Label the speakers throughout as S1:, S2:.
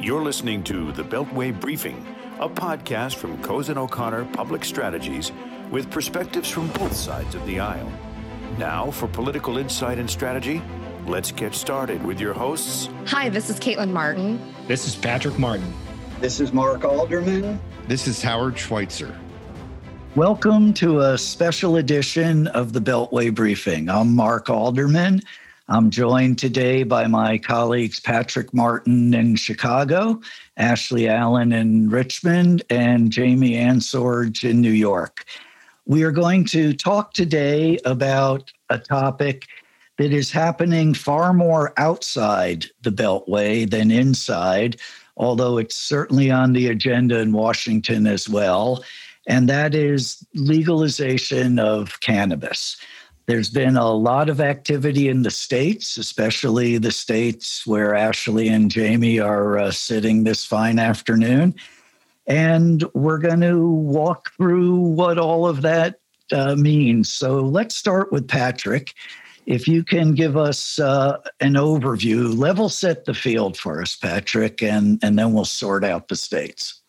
S1: You're listening to the Beltway Briefing, a podcast from Cozen O'Connor Public Strategies with perspectives from both sides of the aisle. Now, for political insight and strategy, let's get started with your hosts.
S2: Hi, this is Caitlin Martin.
S3: This is Patrick Martin.
S4: This is Mark Alderman.
S5: This is Howard Schweitzer.
S4: Welcome to a special edition of the Beltway Briefing. I'm Mark Alderman. I'm joined today by my colleagues Patrick Martin in Chicago, Ashley Allen in Richmond, and Jamie Ansorge in New York. We are going to talk today about a topic that is happening far more outside the Beltway than inside, although it's certainly on the agenda in Washington as well, and that is legalization of cannabis. There's been a lot of activity in the states, especially the states where Ashley and Jamie are uh, sitting this fine afternoon. And we're going to walk through what all of that uh, means. So let's start with Patrick. If you can give us uh, an overview, level set the field for us, Patrick, and, and then we'll sort out the states.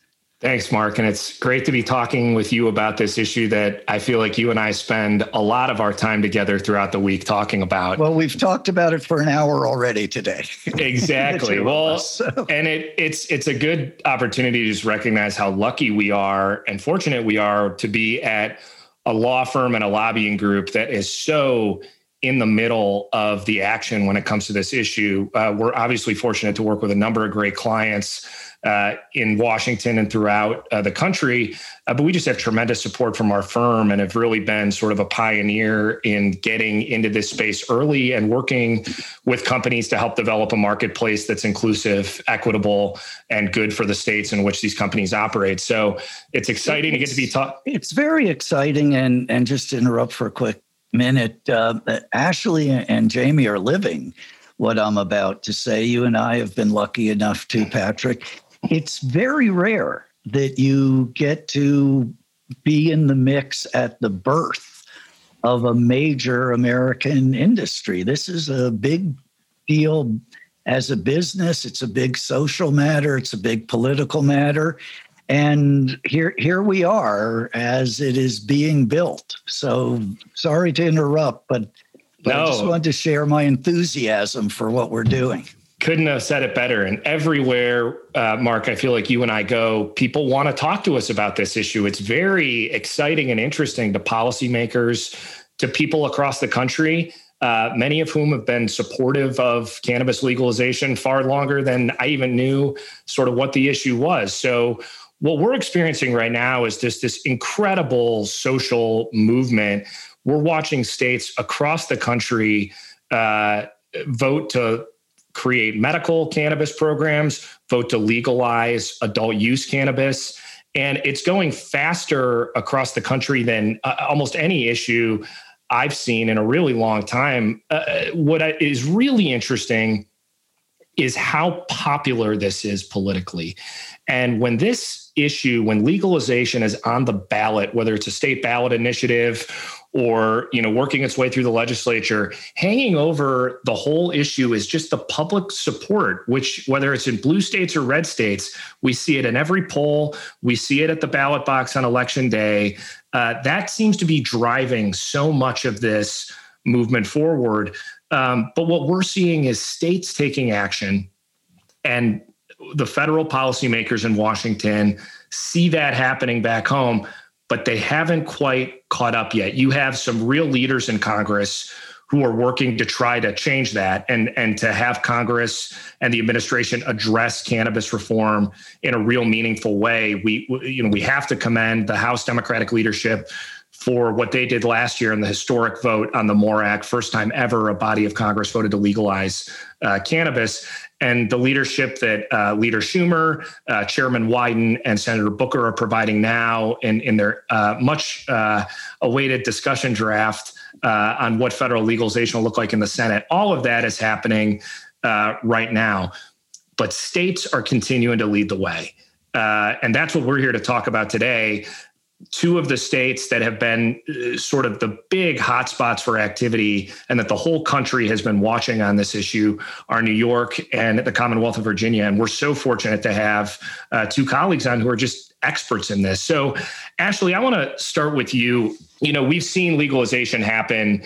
S3: Thanks, Mark. And it's great to be talking with you about this issue that I feel like you and I spend a lot of our time together throughout the week talking about.
S4: Well, we've talked about it for an hour already today.
S3: Exactly. well, us, so. and it, it's it's a good opportunity to just recognize how lucky we are and fortunate we are to be at a law firm and a lobbying group that is so in the middle of the action when it comes to this issue. Uh, we're obviously fortunate to work with a number of great clients uh, in Washington and throughout uh, the country. Uh, but we just have tremendous support from our firm and have really been sort of a pioneer in getting into this space early and working with companies to help develop a marketplace that's inclusive, equitable, and good for the states in which these companies operate. So it's exciting it's, to get to be taught.
S4: It's very exciting. And, and just to interrupt for a quick minute, uh, Ashley and Jamie are living what I'm about to say. You and I have been lucky enough to, Patrick, it's very rare that you get to be in the mix at the birth of a major American industry. This is a big deal as a business, it's a big social matter, it's a big political matter. And here, here we are as it is being built. So sorry to interrupt, but, but no. I just wanted to share my enthusiasm for what we're doing
S3: couldn't have said it better. And everywhere, uh, Mark, I feel like you and I go, people want to talk to us about this issue. It's very exciting and interesting to policymakers, to people across the country. Uh, many of whom have been supportive of cannabis legalization far longer than I even knew sort of what the issue was. So, what we're experiencing right now is just this incredible social movement. We're watching states across the country uh, vote to create medical cannabis programs, vote to legalize adult use cannabis. And it's going faster across the country than uh, almost any issue I've seen in a really long time. Uh, what is really interesting is how popular this is politically. And when this issue, when legalization is on the ballot, whether it's a state ballot initiative or you know working its way through the legislature hanging over the whole issue is just the public support which whether it's in blue states or red states we see it in every poll. We see it at the ballot box on election day. Uh, that seems to be driving so much of this movement forward. Um, but what we're seeing is states taking action and the federal policymakers in washington see that happening back home but they haven't quite caught up yet. You have some real leaders in Congress who are working to try to change that and and to have Congress and the administration address cannabis reform in a real meaningful way. We you know we have to commend the House Democratic leadership for what they did last year in the historic vote on the MORE Act, first time ever a body of Congress voted to legalize uh, cannabis and the leadership that uh, Leader Schumer, uh, Chairman Wyden, and Senator Booker are providing now in, in their uh, much uh, awaited discussion draft uh, on what federal legalization will look like in the Senate. All of that is happening uh, right now, but states are continuing to lead the way. and that's what we're here to talk about today. Two of the states that have been uh, sort of the big hotspots for activity and that the whole country has been watching on this issue are New York and the Commonwealth of Virginia. And we're so fortunate to have uh, two colleagues on who are just experts in this. So, Ashley, I want to start with you. You know, we've seen legalization happen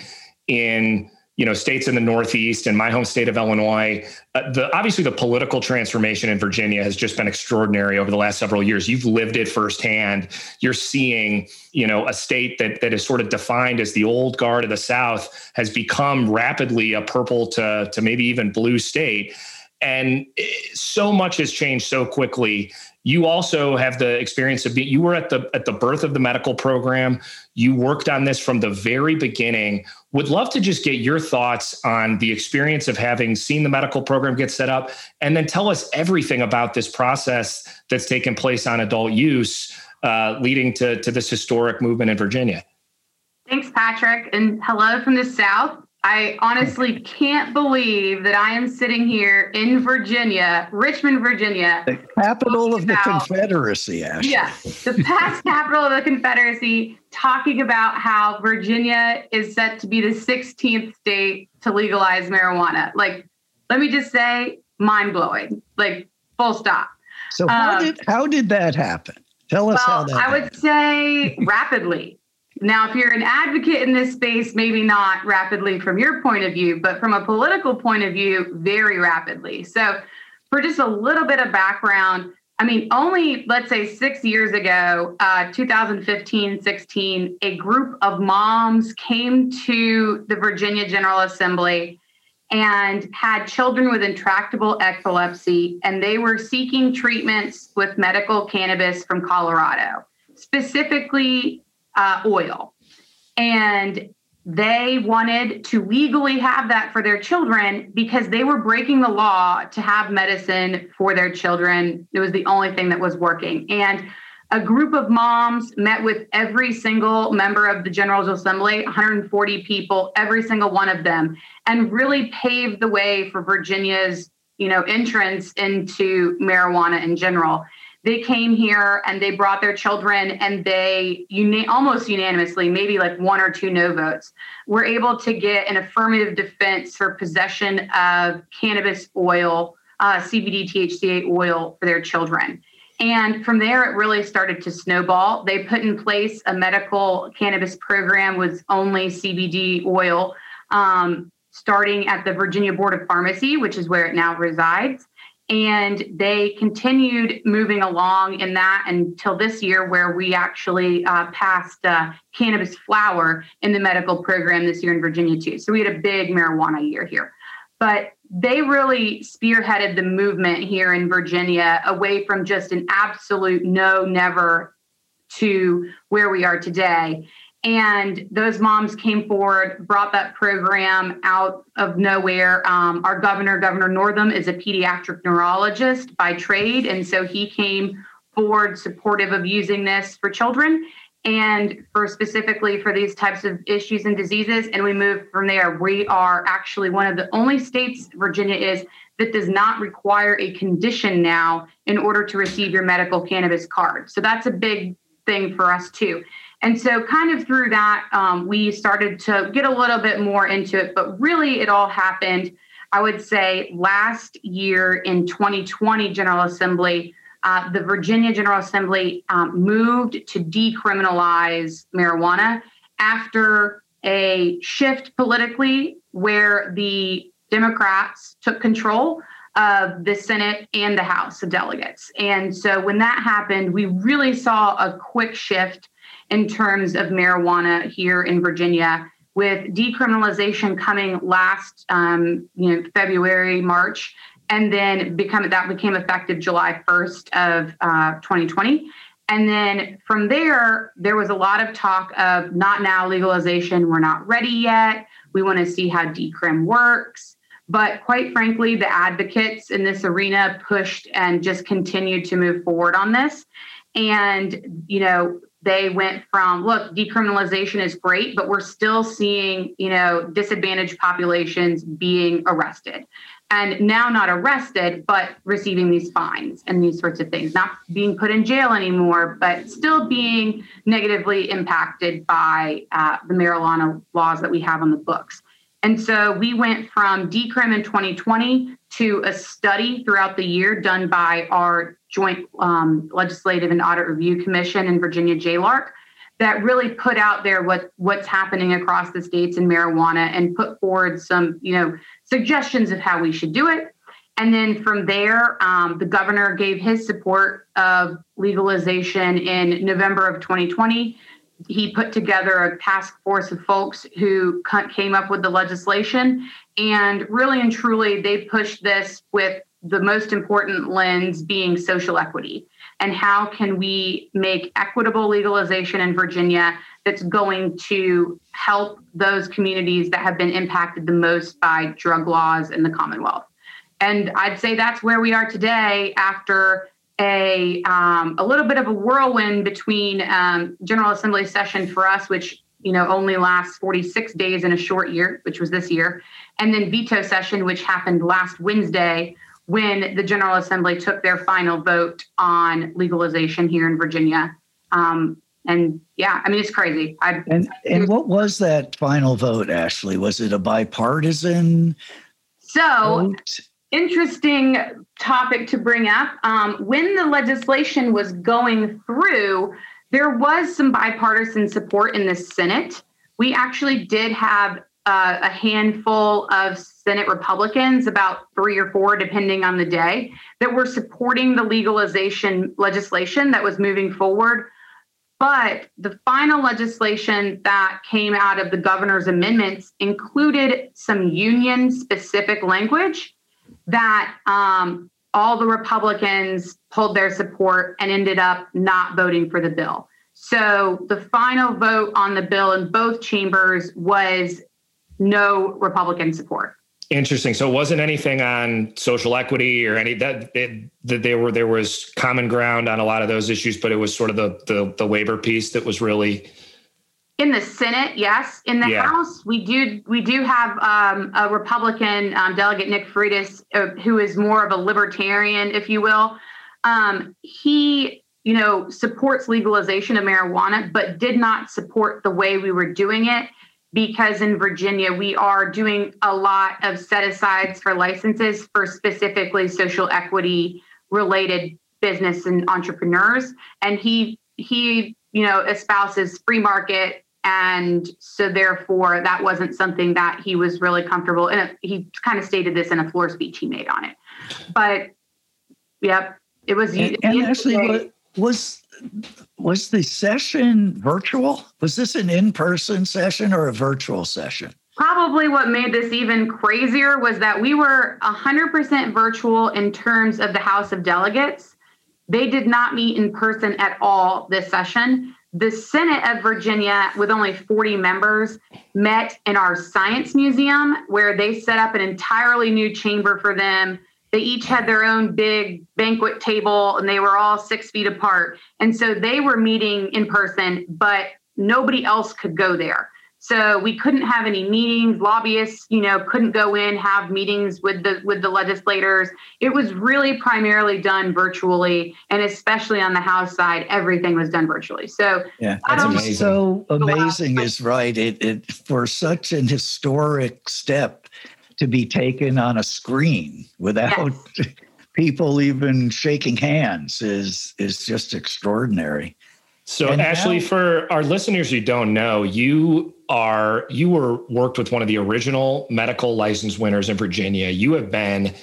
S3: in you know states in the northeast and my home state of illinois uh, the obviously the political transformation in virginia has just been extraordinary over the last several years. You've lived it firsthand. You're seeing you know a state that that is sort of defined as the old guard of the south has become rapidly a purple to to maybe even blue state. And eh, so much has changed so quickly you also have the experience of being you were at the at the birth of the medical program. You worked on this from the very beginning. Would love to just get your thoughts on the experience of having seen the medical program get set up and then tell us everything about this process that's taken place on adult use uh, leading to, to this historic movement in virginia.
S6: Thanks patrick and hello from the south I honestly can't believe that I am sitting here in Virginia, Richmond, Virginia.
S4: The capital of the about, Confederacy, Ashley.
S6: Yes, the past capital of the Confederacy, talking about how Virginia is set to be the 16th state to legalize marijuana. Like, let me just say, mind blowing. Like, full stop.
S4: So, how, um, did, how did that happen? Tell us
S6: well,
S4: how that
S6: I
S4: happened.
S6: would say rapidly. Now, if you're an advocate in this space, maybe not rapidly from your point of view, but from a political point of view, very rapidly. So, for just a little bit of background, I mean, only let's say six years ago, uh, 2015, 16, a group of moms came to the Virginia General Assembly and had children with intractable epilepsy, and they were seeking treatments with medical cannabis from Colorado, specifically uh, oil. And they wanted to legally have that for their children because they were breaking the law to have medicine for their children. It was the only thing that was working. And a group of moms met with every single member of the General Assembly, 140 people, every single one of them, and really paved the way for Virginia's, you know, entrance into marijuana in general they came here and they brought their children and they almost unanimously maybe like one or two no votes were able to get an affirmative defense for possession of cannabis oil uh, cbd thca oil for their children. And from there it really started to snowball. They put in place a medical cannabis program with only cbd oil um, starting at the virginia board of pharmacy which is where it now resides and they continued moving along in that until this year, where we actually uh, passed uh, cannabis flower in the medical program this year in Virginia, too. So we had a big marijuana year here. But they really spearheaded the movement here in Virginia away from just an absolute no, never to where we are today. And those moms came forward, brought that program out of nowhere. Um, our governor, Governor Northam, is a pediatric neurologist by trade. And so he came forward supportive of using this for children and for specifically for these types of issues and diseases. And we moved from there. We are actually one of the only states, Virginia is, that does not require a condition now in order to receive your medical cannabis card. So that's a big thing for us too. And so, kind of through that, um, we started to get a little bit more into it, but really it all happened, I would say, last year in 2020 General Assembly. Uh, the Virginia General Assembly um, moved to decriminalize marijuana after a shift politically where the Democrats took control of the Senate and the House of Delegates. And so when that happened, we really saw a quick shift in terms of marijuana here in Virginia, with decriminalization coming last, um, you know, February, March, and then become that became effective July 1st of uh, 2020. And then from there, there was a lot of talk of not now legalization. We're not ready yet. We want to see how decrim works. But quite frankly, the advocates in this arena pushed and just continued to move forward on this. And, you know, they went from look decriminalization is great but we're still seeing you know disadvantaged populations being arrested and now not arrested, but receiving these fines and these sorts of things, not being put in jail anymore, but still being negatively impacted by uh, the marijuana laws that we have on the books. And so we went from decrim in 2020 to a study throughout the year done by our Joint um, Legislative and Audit Review Commission in Virginia JLARC that really put out there what what's happening across the states in marijuana and put forward some you know suggestions of how we should do it. And then from there, um, the governor gave his support of legalization in November of 2020. He put together a task force of folks who came up with the legislation. And really and truly, they pushed this with the most important lens being social equity. And how can we make equitable legalization in Virginia that's going to help those communities that have been impacted the most by drug laws in the Commonwealth. And I'd say that's where we are today after a um, a little bit of a whirlwind between um, General Assembly session for us, which you know only lasts 46 days in a short year, which was this year, and then veto session, which happened last Wednesday when the General Assembly took their final vote on legalization here in Virginia. Um, and yeah, I mean it's crazy. I,
S4: and and what was that final vote, Ashley? Was it a bipartisan?
S6: So vote? interesting topic to bring up. Um, when the legislation was going through, there was some bipartisan support in the Senate. We actually did have uh, a handful of Senate Republicans, about three or four, depending on the day, that were supporting the legalization legislation that was moving forward but the final legislation that came out of the governor's amendments included some union specific language that um, all the Republicans pulled their support and ended up not voting for the bill. So the final vote on the bill in both chambers was no Republican support.
S3: Interesting. So it wasn't anything on social equity or any that that there were there was common ground on a lot of those issues, but it was sort of the the, the labor piece that was really
S6: in the Senate. Yes, in the yeah. House we do we do have um, a Republican um, delegate Nick Freitas, uh, who is more of a libertarian, if you will. Um, he you know supports legalization of marijuana, but did not support the way we were doing it because in Virginia, we are doing a lot of set asides for licenses for specifically social equity related business and entrepreneurs. And he, he, you know, espouses free market. And so therefore that wasn't something that he was really comfortable. And he kind of stated this in a floor speech he made on it. But yep, it was.
S4: And, and actually, was was the session virtual? Was this an in-person session or a virtual session?
S6: Probably what made this even crazier was that we were 100% virtual in terms of the House of Delegates. They did not meet in person at all this session. The Senate of Virginia, with only 40 members, met in our Science Museum, where they set up an entirely new chamber for them they each had their own big banquet table and they were all six feet apart. And so they were meeting in person, but nobody else could go there. So we couldn't have any meetings. Lobbyists, you know, couldn't go in have meetings with the with the legislators. It was really primarily done virtually, and especially on the House side, everything was done virtually. So
S4: yeah, that's amazing. So amazing is right. It, it for such an historic step to be taken on a screen without yes. people even shaking hands is is just extraordinary.
S3: So and Ashley, now, for our listeners who don't know, you are you were worked with one of the original medical license winners in Virginia. You have been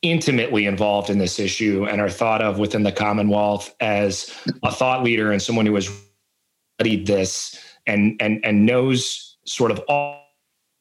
S3: intimately involved in this issue and are thought of within the Commonwealth as a thought leader and someone who has studied this and and and knows sort of all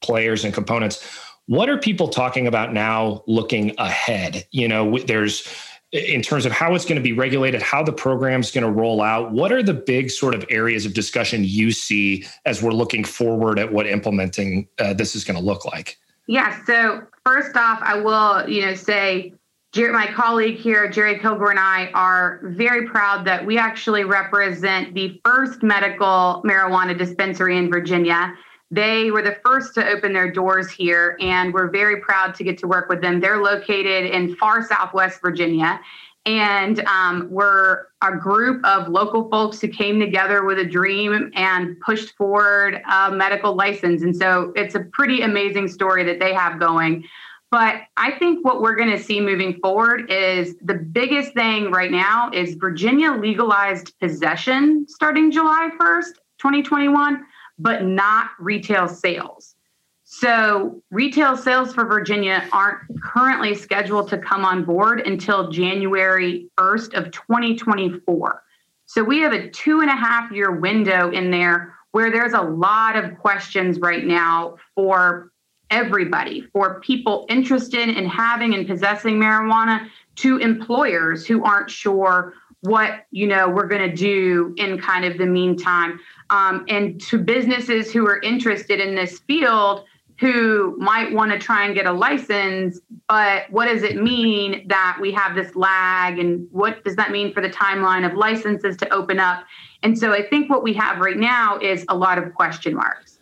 S3: players and components what are people talking about now looking ahead? You know, there's in terms of how it's going to be regulated, how the program's going to roll out. What are the big sort of areas of discussion you see as we're looking forward at what implementing uh, this is going to look like?
S6: Yeah. So first off, I will, you know, say my colleague here, Jerry Kilgore, and I are very proud that we actually represent the first medical marijuana dispensary in Virginia They were the first to open their doors here, and we're very proud to get to work with them. They're located in far southwest Virginia, and um, we're a group of local folks who came together with a dream and pushed forward a medical license. And so it's a pretty amazing story that they have going. But I think what we're going to see moving forward is the biggest thing right now is Virginia legalized possession starting July 1st, 2021, but not retail sales. So, retail sales for Virginia aren't currently scheduled to come on board until January 1st of 2024. So, we have a two and a half year window in there where there's a lot of questions right now for everybody, for people interested in having and possessing marijuana to employers who aren't sure what you know we're going to do in kind of the meantime um, and to businesses who are interested in this field who might want to try and get a license, but what does it mean that we have this lag and what does that mean for the timeline of licenses to open up? And so I think what we have right now is a lot of question marks.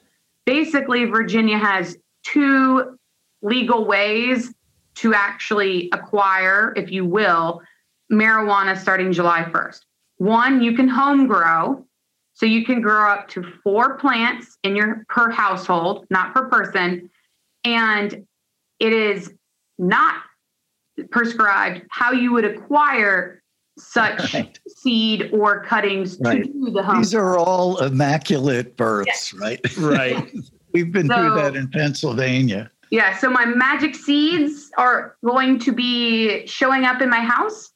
S6: Basically, Virginia has two legal ways to actually acquire, if you will, marijuana starting July 1st. One, you can home grow, so you can grow up to four plants in your per household, not per person. And it is not prescribed how you would acquire such right. seed or cuttings right. to do the home.
S4: These are all immaculate births, yes. right?
S3: Right.
S4: We've been so, through that in Pennsylvania.
S6: Yeah. So my magic seeds are going to be showing up in my house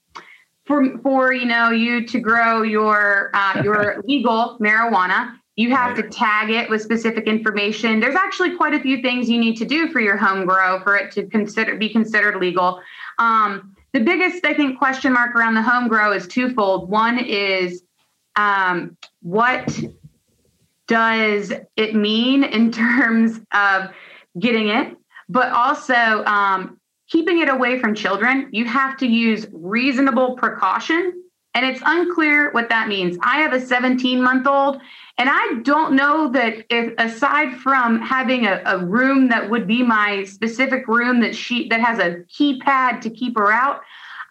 S6: for for you know you to grow your uh, your legal marijuana you have right. to tag it with specific information. There's actually quite a few things you need to do for your home grow for it to consider be considered legal. Um, the biggest i think question mark around the home grow is twofold. One is um, what does it mean in terms of getting it? But also um, keeping it away from children, you have to use reasonable precaution. And it's unclear what that means. I have a 17 month old, and I don't know that if aside from having a, a room that would be my specific room that she that has a keypad to keep her out,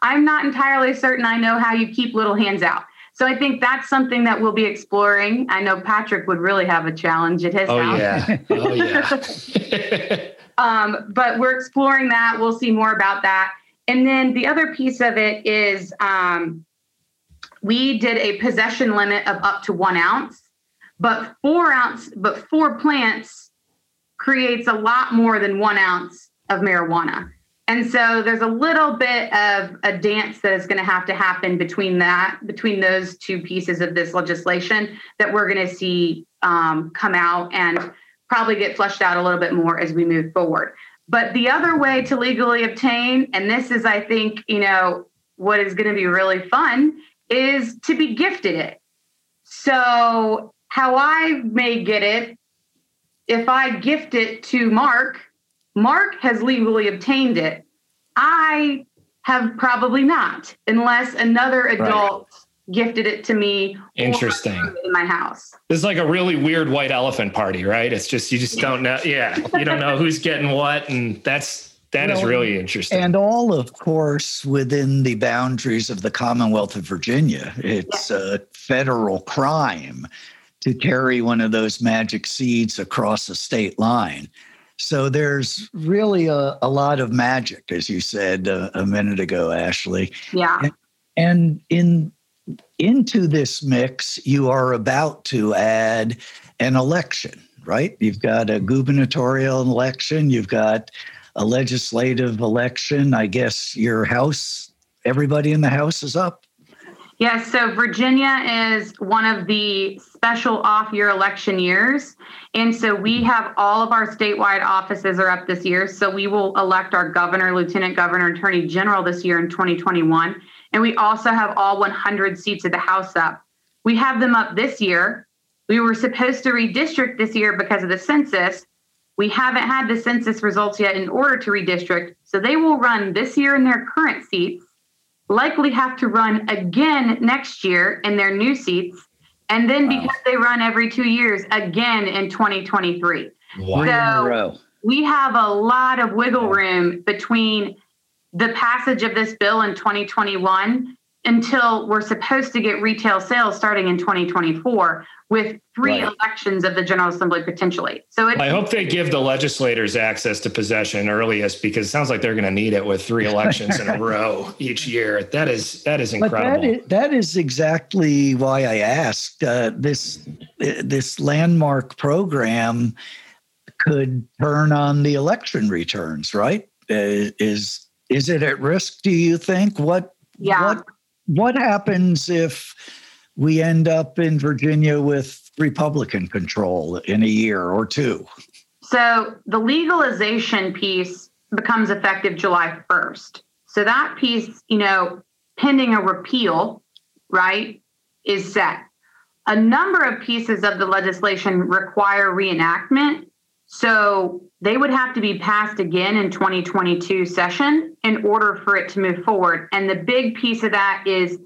S6: I'm not entirely certain I know how you keep little hands out. So I think that's something that we'll be exploring. I know Patrick would really have a challenge at his
S3: oh,
S6: house.
S3: Yeah. Oh yeah.
S6: Um, but we're exploring that. We'll see more about that. And then the other piece of it is um, we did a possession limit of up to one ounce, but four ounce, but four plants creates a lot more than one ounce of marijuana. And so there's a little bit of a dance that is going to have to happen between that, between those two pieces of this legislation that we're going to see um, come out. And probably get flushed out a little bit more as we move forward. But the other way to legally obtain, and this is, I think, you know, what is going to be really fun, is to be gifted it. So, how I may get it, if I gift it to Mark, Mark has legally obtained it. I have probably not, unless another adult gifted it to me.
S3: Interesting.
S6: In my house.
S3: This is like a really weird white elephant party, right? It's just you just don't know. Yeah, you don't know who's getting what, and that's that well, is really interesting.
S4: And all, of course, within the boundaries of the Commonwealth of Virginia. It's a federal crime to carry one of those magic seeds across a state line. So there's really a, a lot of magic, as you said uh, a minute ago, Ashley.
S6: Yeah.
S4: And, and in into this mix, you are about to add an election, right? You've got a gubernatorial election, you've got a legislative election. I guess your house, everybody in the house is up.
S6: Yes, so Virginia is one of the special off year election years. And so we mm-hmm. have all of our statewide offices are up this year. So we will elect our governor, lieutenant governor, attorney general this year in 2021. And we also have all 100 seats of the House up. We have them up this year. We were supposed to redistrict this year because of the census. We haven't had the census results yet in order to redistrict. So they will run this year in their current seats, likely have to run again next year in their new seats. And then wow. because they run every two years, again in 2023.
S4: Wow. So
S6: we have a lot of wiggle room between the passage of this bill in 2021 until we're supposed to get retail sales starting in 2024 with three right. elections of the General Assembly potentially. So
S3: I hope they give the legislators access to possession earliest because it sounds like they're going to need it with three elections in a row each year. That is that is incredible.
S4: But that is, that is exactly why I asked. Uh, this this landmark program could turn on the election returns, right? Uh, is is it at risk? Do you think? What
S6: yeah.
S4: what what happens if we end up in Virginia with Republican control in a year or two?
S6: So the legalization piece becomes effective July 1st. So that piece, you know, pending a repeal, right, is set. A number of pieces of the legislation require reenactment. So they would have to be passed again in 2022 session in order for it to move forward. And the big piece of that is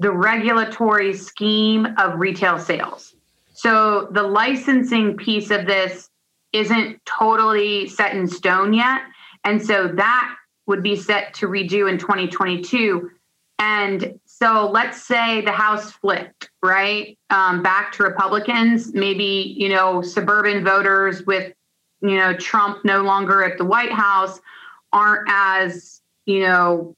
S6: the regulatory scheme of retail sales. So the licensing piece of this isn't totally set in stone yet. And so that would be set to redo in 2022. And so let's say the House flipped, right? Um, back to Republicans, maybe, you know, suburban voters with, you know, Trump no longer at the White House aren't as, you know,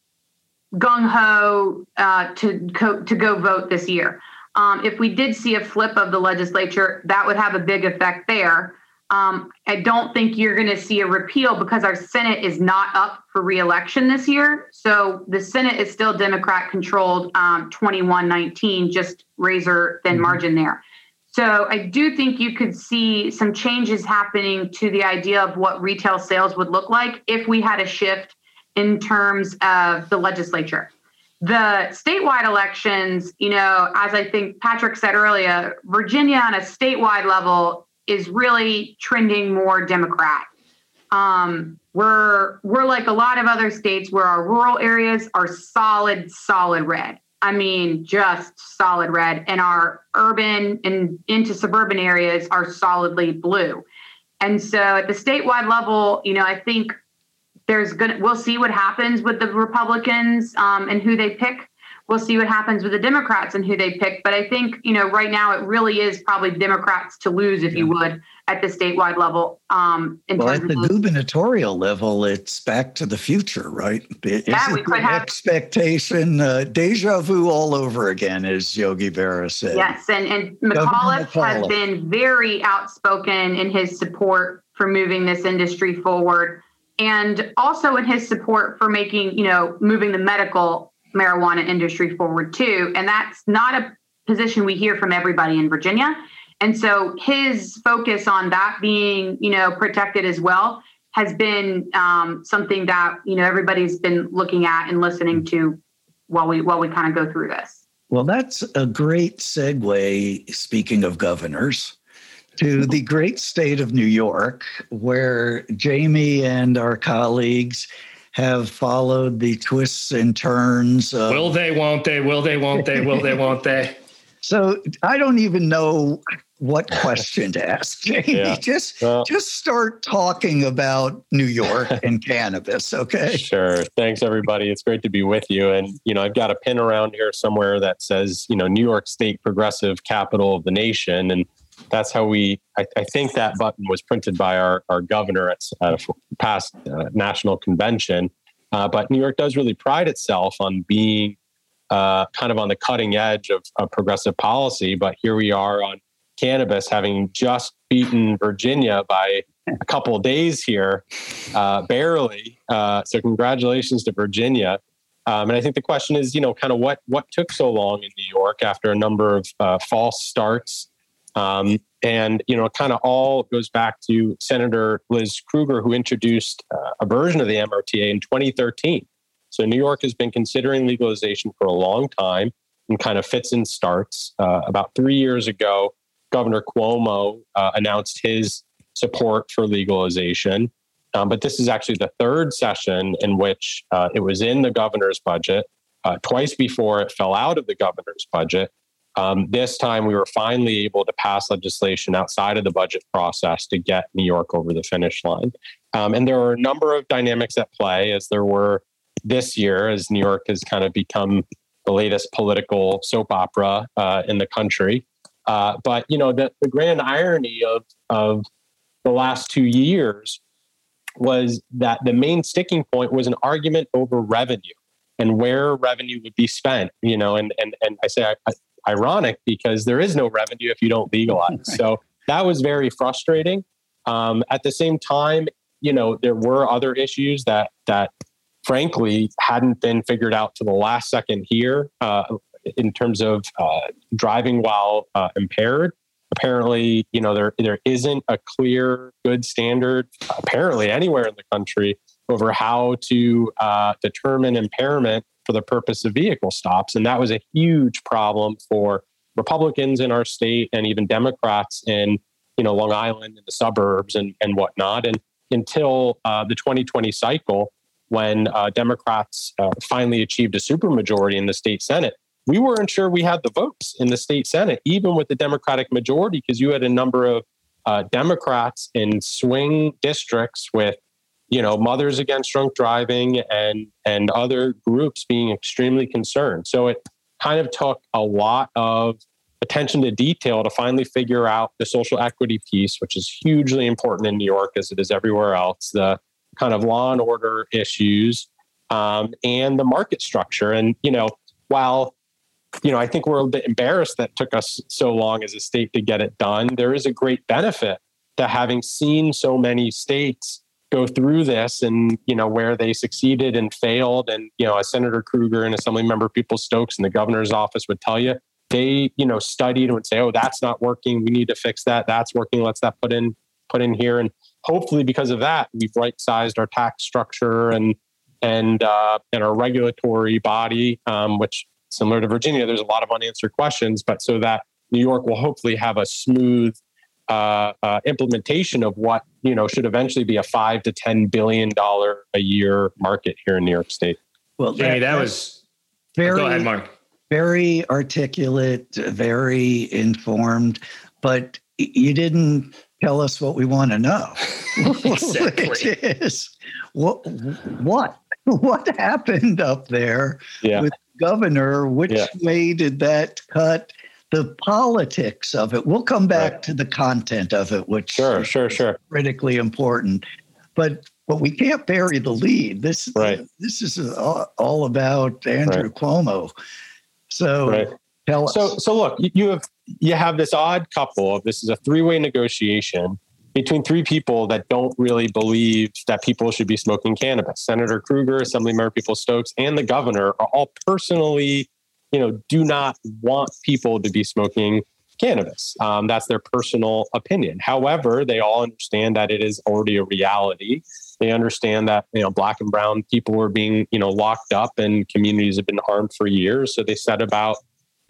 S6: gung ho uh, to co- to go vote this year. Um, if we did see a flip of the legislature, that would have a big effect there. Um, I don't think you're going to see a repeal because our Senate is not up for reelection this year. So the Senate is still Democrat controlled, um, 21 19, just razor thin mm-hmm. margin there. So I do think you could see some changes happening to the idea of what retail sales would look like if we had a shift in terms of the legislature. The statewide elections, you know, as I think Patrick said earlier, Virginia on a statewide level is really trending more Democrat. Um, we're we're like a lot of other states where our rural areas are solid, solid red. I mean, just solid red, and our urban and into suburban areas are solidly blue. And so at the statewide level, you know, I think there's gonna we'll see what happens with the Republicans um, and who they pick. We'll see what happens with the Democrats and who they pick. But I think you know right now it really is probably Democrats to lose, if yeah. you would, at the statewide level. Um,
S4: well, at the gubernatorial level, it's back to the future, right? It,
S6: yeah, we could have
S4: expectation, uh, deja vu all over again, as Yogi Berra said.
S6: Yes, and and McAuliffe, McAuliffe has been very outspoken in his support for moving this industry forward and also in his support for making, you know, moving the medical marijuana industry forward too. And that's not a position we hear from everybody in Virginia. And so his focus on that being, you know, protected as well has been um, something that you know everybody's been looking at and listening to while we while we kind of go through this.
S4: Well, that's a great segue. Speaking of governors, to the great state of New York, where Jamie and our colleagues have followed the twists and turns.
S3: Of, will they, won't they? Will they, won't they? Will they, won't they?
S4: So I don't even know what question to ask, Jamie. Yeah. Just well, just start talking about New York and cannabis, okay?
S7: Sure. Thanks everybody. It's great to be with you. And you know, I've got a pin around here somewhere that says, you know, New York State progressive capital of the nation. And that's how we I, I, think that button was printed by our, our governor at, a past uh, national convention uh, but new york does really pride itself on being uh, kind of on the cutting edge of, of, progressive policy but here we are on cannabis having just beaten virginia by a couple of days here uh, barely. Uh, so congratulations to virginia. Um, and I think the question is, you know, kind of what what took so long in New York after a number of uh, false starts? Um, and, you know, kind of all goes back to Senator Liz Krueger, who introduced uh, a version of the MRTA in 2013. So New York has been considering legalization for a long time and kind of fits and starts. Uh, about three years ago, Governor Cuomo uh, announced his support for legalization. Um, but this is actually the third session in which uh, it was in the governor's budget. Uh, twice before it fell out of the governor's budget. Um, this time, we were finally able to pass legislation outside of the budget process to get New York over the finish line. Um, and there are a number of dynamics at play, as there were this year, as New York has kind of become the latest political soap opera uh, in the country. Uh, but you know, the, the grand irony of of the last two years was that the main sticking point was an argument over revenue and where revenue would be spent. You know, and and and I say I, I, ironic because there is no revenue if you don't legalize. So that was very frustrating. Um, at the same time, you know, there were other issues that that frankly hadn't been figured out to the last second here uh, in terms of uh, driving while uh, impaired. Apparently, you know, there there isn't a clear, good standard apparently anywhere in the country over how to uh, determine impairment for the purpose of vehicle stops, and that was a huge problem for Republicans in our state and even Democrats in you know Long Island and the suburbs and and whatnot. And until uh, the 2020 cycle, when uh, Democrats uh, finally achieved a supermajority in the state Senate, we weren't sure we had the votes in the state Senate, even with the Democratic majority, because you had a number of uh, Democrats in swing districts with, you know, Mothers Against Drunk Driving and and other groups being extremely concerned. So it kind of took a lot of attention to detail to finally figure out the social equity piece, which is hugely important in New York as it is everywhere else. The kind of law and order issues um, and the market structure. And, you know, while, you know, I think we're a bit embarrassed that took us so long as a state to get it done, there is a great benefit to having seen so many states go through this and, you know, where they succeeded and failed. And, you know, as Senator Krueger and Assembly Member Peoples-Stokes in the governor's office would tell you, they, you know, studied and would say, oh, that's not working. We need to fix that. That's working. Let's that put in, put in here. And hopefully because of that we've right sized our tax structure and and uh, and our regulatory body um, which similar to virginia there's a lot of unanswered questions but so that new york will hopefully have a smooth uh, uh, implementation of what you know should eventually be a five to ten billion dollar a year market here in new york state.
S3: Well Jamie, that, that was very go ahead mark.
S4: very articulate very informed but you didn't tell us what we want to know.
S3: exactly.
S4: What what what happened up there yeah. with governor? Which yeah. way did that cut? The politics of it. We'll come back right. to the content of it, which
S7: sure, sure, sure,
S4: critically important. But but we can't bury the lead. This
S7: right.
S4: this is all about Andrew right. Cuomo. So right. Tell us.
S7: So so look, you have you have this odd couple of this is a three-way negotiation between three people that don't really believe that people should be smoking cannabis. Senator Krueger, Assemblymember Peoples-Stokes, and the governor are all personally, you know, do not want people to be smoking cannabis. Um, that's their personal opinion. However, they all understand that it is already a reality. They understand that you know black and brown people are being you know locked up and communities have been harmed for years. So they set about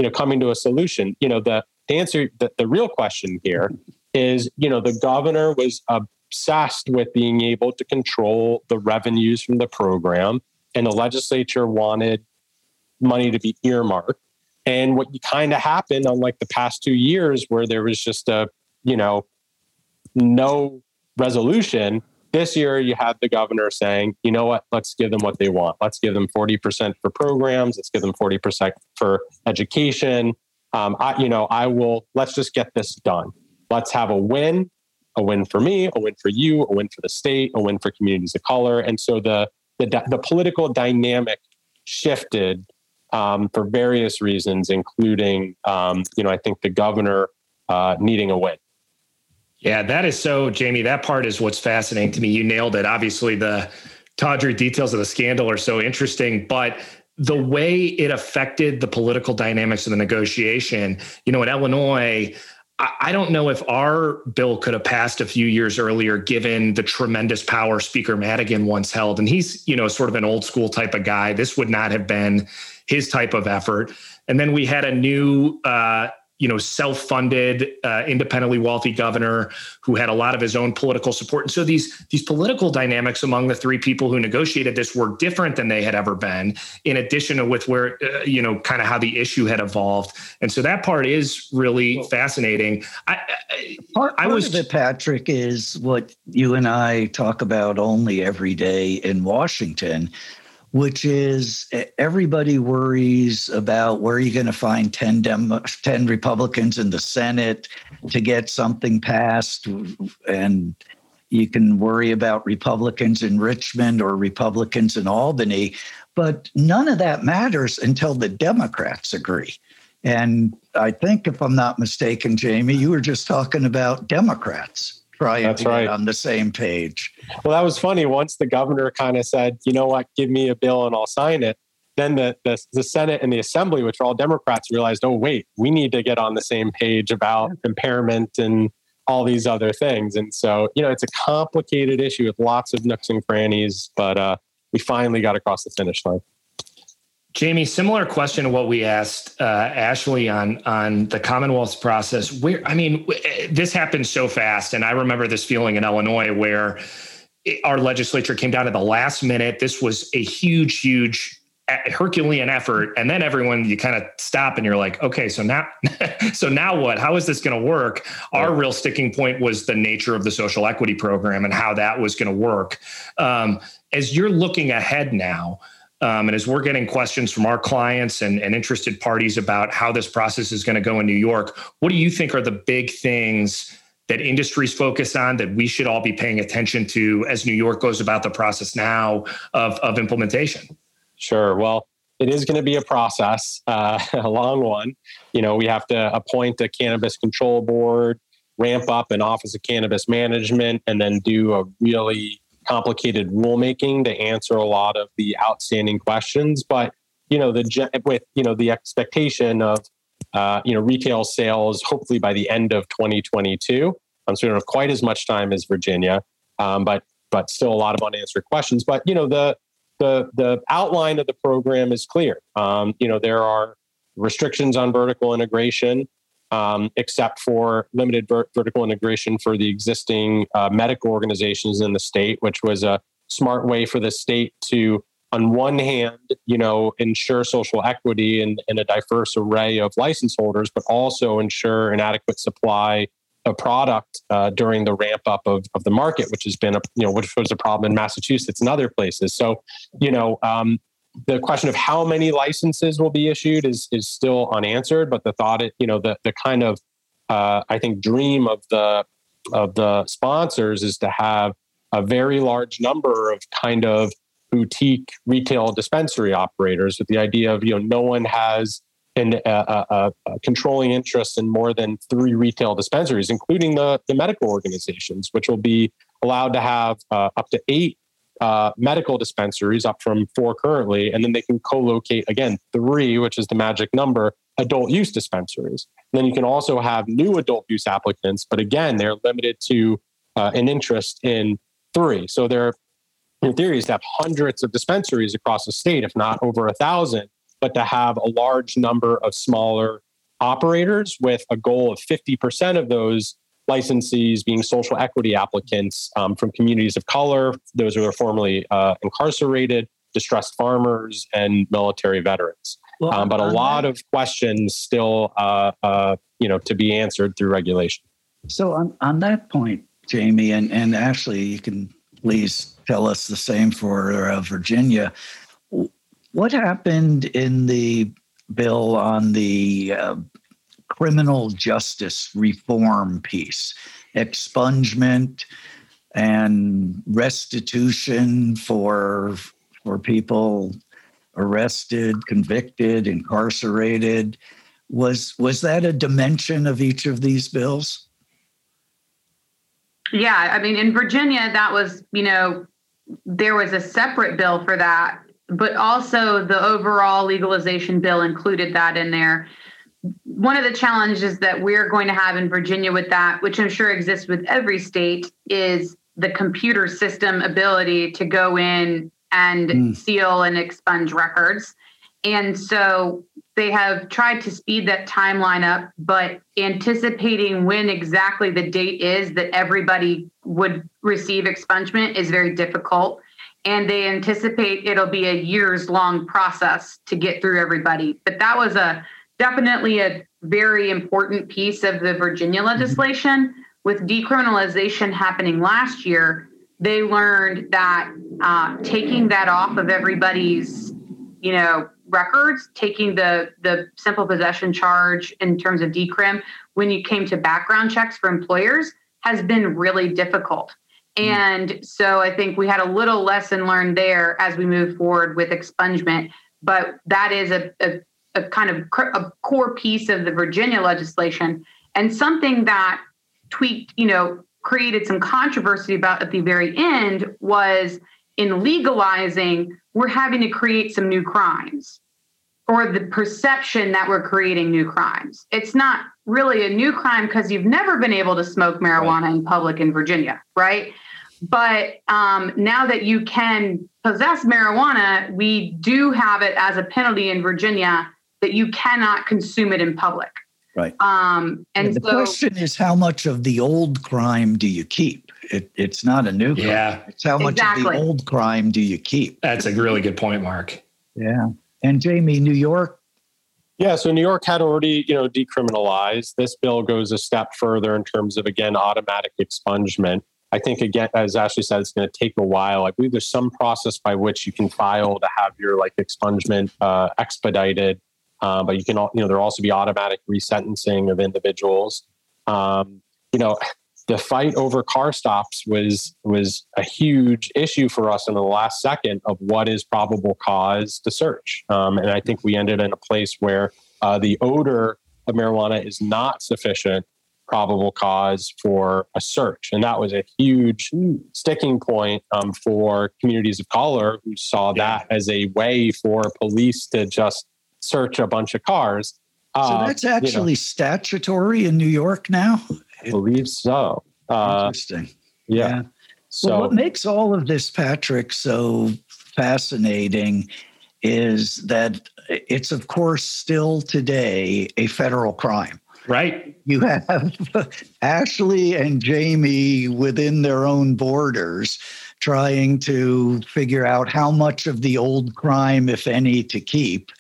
S7: you know coming to a solution. You know the, the answer the, the real question here is you know the governor was obsessed with being able to control the revenues from the program and the legislature wanted money to be earmarked. And what kind of happened on like the past two years where there was just a you know no resolution this year, you had the governor saying, you know what, let's give them what they want. Let's give them 40% for programs. Let's give them 40% for education. Um, I, you know, I will, let's just get this done. Let's have a win, a win for me, a win for you, a win for the state, a win for communities of color. And so the, the, the political dynamic shifted um, for various reasons, including, um, you know, I think the governor uh, needing a win.
S3: Yeah, that is so, Jamie. That part is what's fascinating to me. You nailed it. Obviously, the tawdry details of the scandal are so interesting, but the way it affected the political dynamics of the negotiation, you know, in Illinois, I don't know if our bill could have passed a few years earlier, given the tremendous power Speaker Madigan once held. And he's, you know, sort of an old school type of guy. This would not have been his type of effort. And then we had a new uh, you know self-funded uh, independently wealthy governor who had a lot of his own political support. And so these these political dynamics among the three people who negotiated this were different than they had ever been in addition to with where uh, you know kind of how the issue had evolved. And so that part is really well, fascinating.
S4: I, I, part, part I was of it patrick is what you and i talk about only every day in washington which is everybody worries about where you're going to find 10, Dem- 10 Republicans in the Senate to get something passed. And you can worry about Republicans in Richmond or Republicans in Albany. But none of that matters until the Democrats agree. And I think, if I'm not mistaken, Jamie, you were just talking about Democrats trying That's to right. get on the same page.
S7: Well, that was funny. Once the governor kind of said, you know what, give me a bill and I'll sign it. Then the, the, the Senate and the Assembly, which are all Democrats, realized, oh, wait, we need to get on the same page about impairment and all these other things. And so, you know, it's a complicated issue with lots of nooks and crannies, but uh, we finally got across the finish line.
S3: Jamie, similar question to what we asked uh, Ashley on on the Commonwealth's process. Where I mean, this happened so fast, and I remember this feeling in Illinois where our legislature came down to the last minute. This was a huge, huge Herculean effort, and then everyone you kind of stop and you're like, okay, so now, so now what? How is this going to work? Our real sticking point was the nature of the social equity program and how that was going to work. Um, as you're looking ahead now um, and as we're getting questions from our clients and, and interested parties about how this process is going to go in New York, what do you think are the big things that industries focus on that we should all be paying attention to as New York goes about the process now of, of implementation?
S7: Sure. Well, it is going to be a process, uh, a long one. You know, we have to appoint a cannabis control board, ramp up an office of cannabis management, and then do a really complicated rulemaking to answer a lot of the outstanding questions. But you know, the with you know the expectation of uh, you know retail sales hopefully by the end of 2022. Um, so we don't have quite as much time as Virginia, um, but but still a lot of unanswered questions. But you know the the the outline of the program is clear. Um, you know there are restrictions on vertical integration um, except for limited ver- vertical integration for the existing uh, medical organizations in the state, which was a smart way for the state to, on one hand, you know, ensure social equity and, a diverse array of license holders, but also ensure an adequate supply of product uh, during the ramp up of, of the market, which has been a you know which was a problem in Massachusetts and other places. So you know um, the question of how many licenses will be issued is is still unanswered. But the thought, you know, the the kind of uh, I think dream of the of the sponsors is to have a very large number of kind of boutique retail dispensary operators with the idea of you know no one has an, controlling interest in more than three retail dispensaries, including the, the medical organizations, which will be allowed to have uh, up to eight uh, medical dispensaries, up from four currently, and then they can co-locate again three, which is the magic number, adult use dispensaries. And then you can also have new adult use applicants, but again, they're limited to uh, an interest in three. So they're in theory is to have hundreds of dispensaries across the state, if not over a thousand, but to have a large number of smaller operators with a goal of 50% of those licensees being social equity applicants um, from communities of color, those who are formerly uh, incarcerated, distressed farmers, and military veterans. Well, um, but a lot that, of questions still, uh, uh, you know, to be answered through regulation.
S4: So on, on that point, Jamie and, and Ashley, you can please tell us the same for uh, Virginia. What happened in the bill on the uh, criminal justice reform piece, expungement and restitution for for people arrested, convicted, incarcerated. Was was that a dimension of each of these bills?
S6: Yeah, I mean in Virginia that was, you know, there was a separate bill for that, but also the overall legalization bill included that in there one of the challenges that we're going to have in Virginia with that, which I'm sure exists with every state, is the computer system ability to go in and mm. seal and expunge records. And so they have tried to speed that timeline up, but anticipating when exactly the date is that everybody would receive expungement is very difficult. And they anticipate it'll be a years long process to get through everybody. But that was a definitely a very important piece of the Virginia mm-hmm. legislation. With decriminalization happening last year, they learned that uh, taking that off of everybody's, you know, records, taking the the simple possession charge in terms of decrim when you came to background checks for employers has been really difficult. Mm-hmm. And so I think we had a little lesson learned there as we move forward with expungement. But that is a, a, a kind of a core piece of the Virginia legislation and something that tweaked, you know, created some controversy about at the very end was in legalizing, we're having to create some new crimes or the perception that we're creating new crimes. It's not really a new crime because you've never been able to smoke marijuana in public in Virginia, right? But um, now that you can possess marijuana, we do have it as a penalty in Virginia that you cannot consume it in public.
S4: Right.
S6: Um, and,
S4: and the
S6: so,
S4: question is, how much of the old crime do you keep? It, it's not a new crime.
S3: Yeah.
S4: It's how much exactly. of the old crime do you keep?
S3: That's a really good point, Mark.
S4: Yeah. And Jamie, New York.
S7: Yeah, so New York had already, you know, decriminalized. This bill goes a step further in terms of again automatic expungement. I think again, as Ashley said, it's going to take a while. I believe there's some process by which you can file to have your like expungement uh, expedited, uh, but you can, you know, there'll also be automatic resentencing of individuals. Um, you know, the fight over car stops was was a huge issue for us in the last second of what is probable cause to search. Um, and I think we ended in a place where uh, the odor of marijuana is not sufficient probable cause for a search. And that was a huge sticking point um, for communities of color who saw that as a way for police to just search a bunch of cars.
S4: So uh, that's actually you know, statutory in New York now?
S7: I believe so.
S4: Uh, Interesting.
S7: Yeah. yeah.
S4: So well, what makes all of this, Patrick, so fascinating is that it's, of course, still today a federal crime.
S3: Right.
S4: You have Ashley and Jamie within their own borders trying to figure out how much of the old crime, if any, to keep.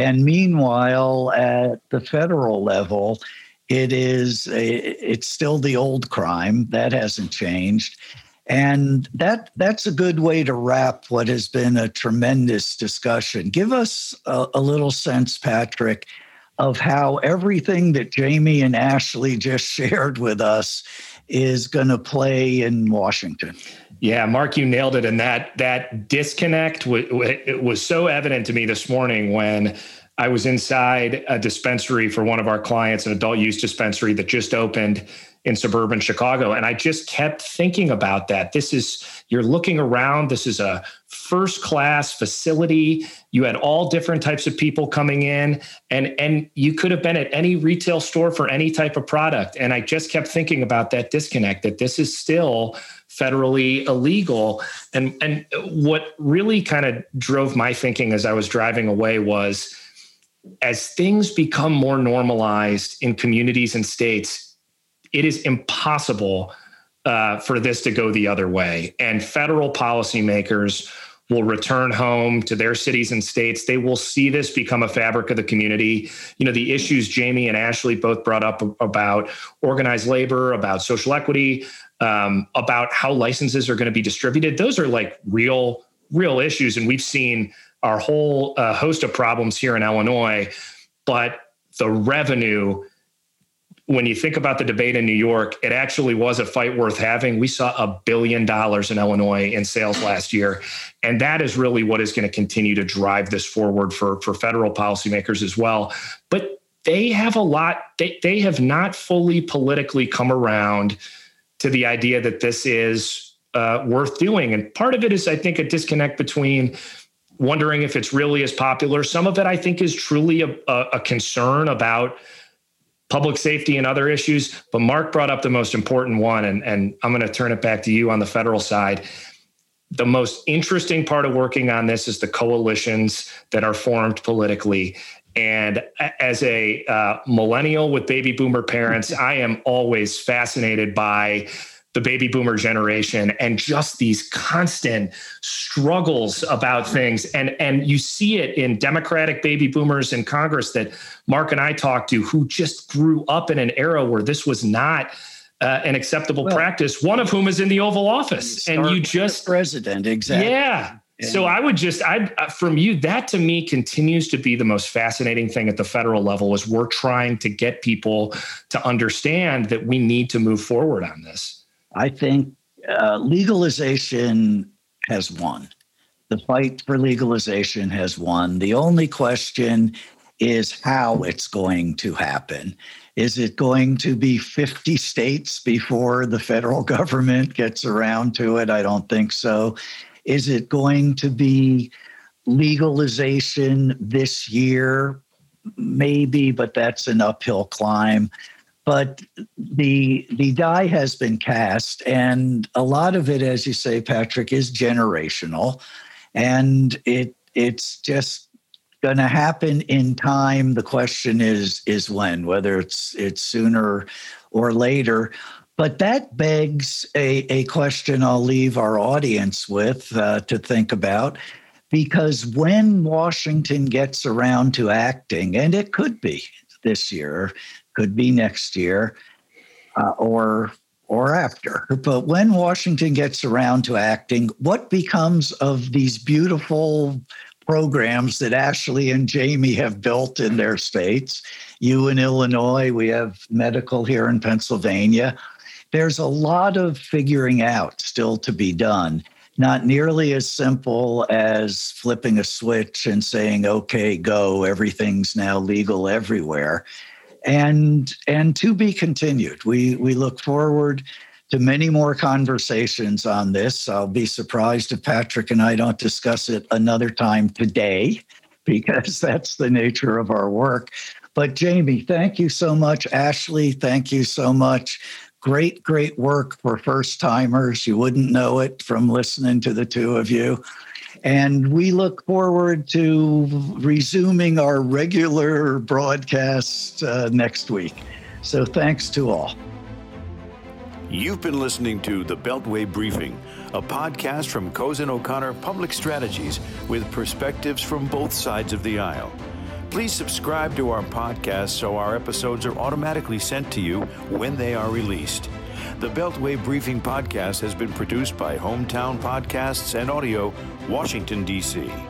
S4: And meanwhile, at the federal level, it is it's still the old crime that hasn't changed, and that that's a good way to wrap what has been a tremendous discussion. Give us a, a little sense, Patrick, of how everything that Jamie and Ashley just shared with us is going to play in Washington.
S3: Yeah, Mark, you nailed it. And that that disconnect w- w- was so evident to me this morning when I was inside a dispensary for one of our clients, an adult use dispensary that just opened in suburban Chicago. And I just kept thinking about that. This is, you're looking around, this is a first class facility. You had all different types of people coming in, and, and you could have been at any retail store for any type of product. And I just kept thinking about that disconnect that this is still federally illegal. And, and what really kind of drove my thinking as I was driving away was, as things become more normalized in communities and states, it is impossible uh, for this to go the other way. And federal policymakers will return home to their cities and states. They will see this become a fabric of the community. You know, the issues Jamie and Ashley both brought up about organized labor, about social equity, um, about how licenses are going to be distributed. Those are like real, real issues. And we've seen our whole uh, host of problems here in Illinois, but the revenue when you think about the debate in New York, it actually was a fight worth having. We saw a billion dollars in Illinois in sales last year. And that is really what is going to continue to drive this forward for, for federal policymakers as well. But they have a lot, they, they have not fully politically come around to the idea that this is uh, worth doing. And part of it is, I think, a disconnect between wondering if it's really as popular. Some of it, I think, is truly a, a, a concern about public safety and other issues. But Mark brought up the most important one, and, and I'm going to turn it back to you on the federal side. the most interesting part of working on this is the coalitions that are formed politically. And as a uh, millennial with baby boomer parents, I am always fascinated by the baby boomer generation and just these constant struggles about things. And and you see it in democratic baby boomers in congress that mark and i talked to who just grew up in an era where this was not uh, an acceptable well, practice one of whom is in the oval office.
S4: And you just
S3: president
S4: exactly.
S3: Yeah. So I would just, I uh, from you, that to me continues to be the most fascinating thing at the federal level is we're trying to get people to understand that we need to move forward on this.
S4: I think uh, legalization has won. The fight for legalization has won. The only question is how it's going to happen. Is it going to be 50 states before the federal government gets around to it? I don't think so. Is it going to be legalization this year? Maybe, but that's an uphill climb but the the die has been cast and a lot of it as you say patrick is generational and it it's just going to happen in time. The question is is when whether it's it's sooner or later. But that begs a, a question i'll leave our audience with uh, to think about because when washington gets around to acting and it could be this year could be next year uh, or or after. But when Washington gets around to acting, what becomes of these beautiful programs that Ashley and Jamie have built in their states? You in Illinois, we have medical here in Pennsylvania. There's a lot of figuring out still to be done. Not nearly as simple as flipping a switch and saying, okay, go, everything's now legal everywhere and and to be continued. We we look forward to many more conversations on this. I'll be surprised if Patrick and I don't discuss it another time today because that's the nature of our work. But Jamie, thank you so much. Ashley, thank you so much. Great, great work for first timers. You wouldn't know it from listening to the two of you. And we look forward to resuming our regular broadcast uh, next week. So thanks to all.
S1: You've been listening to the Beltway Briefing, a podcast from Cozen O'Connor Public Strategies with perspectives from both sides of the aisle. Please subscribe to our podcast so our episodes are automatically sent to you when they are released. The Beltway Briefing podcast has been produced by Hometown Podcasts and Audio, Washington, D.C.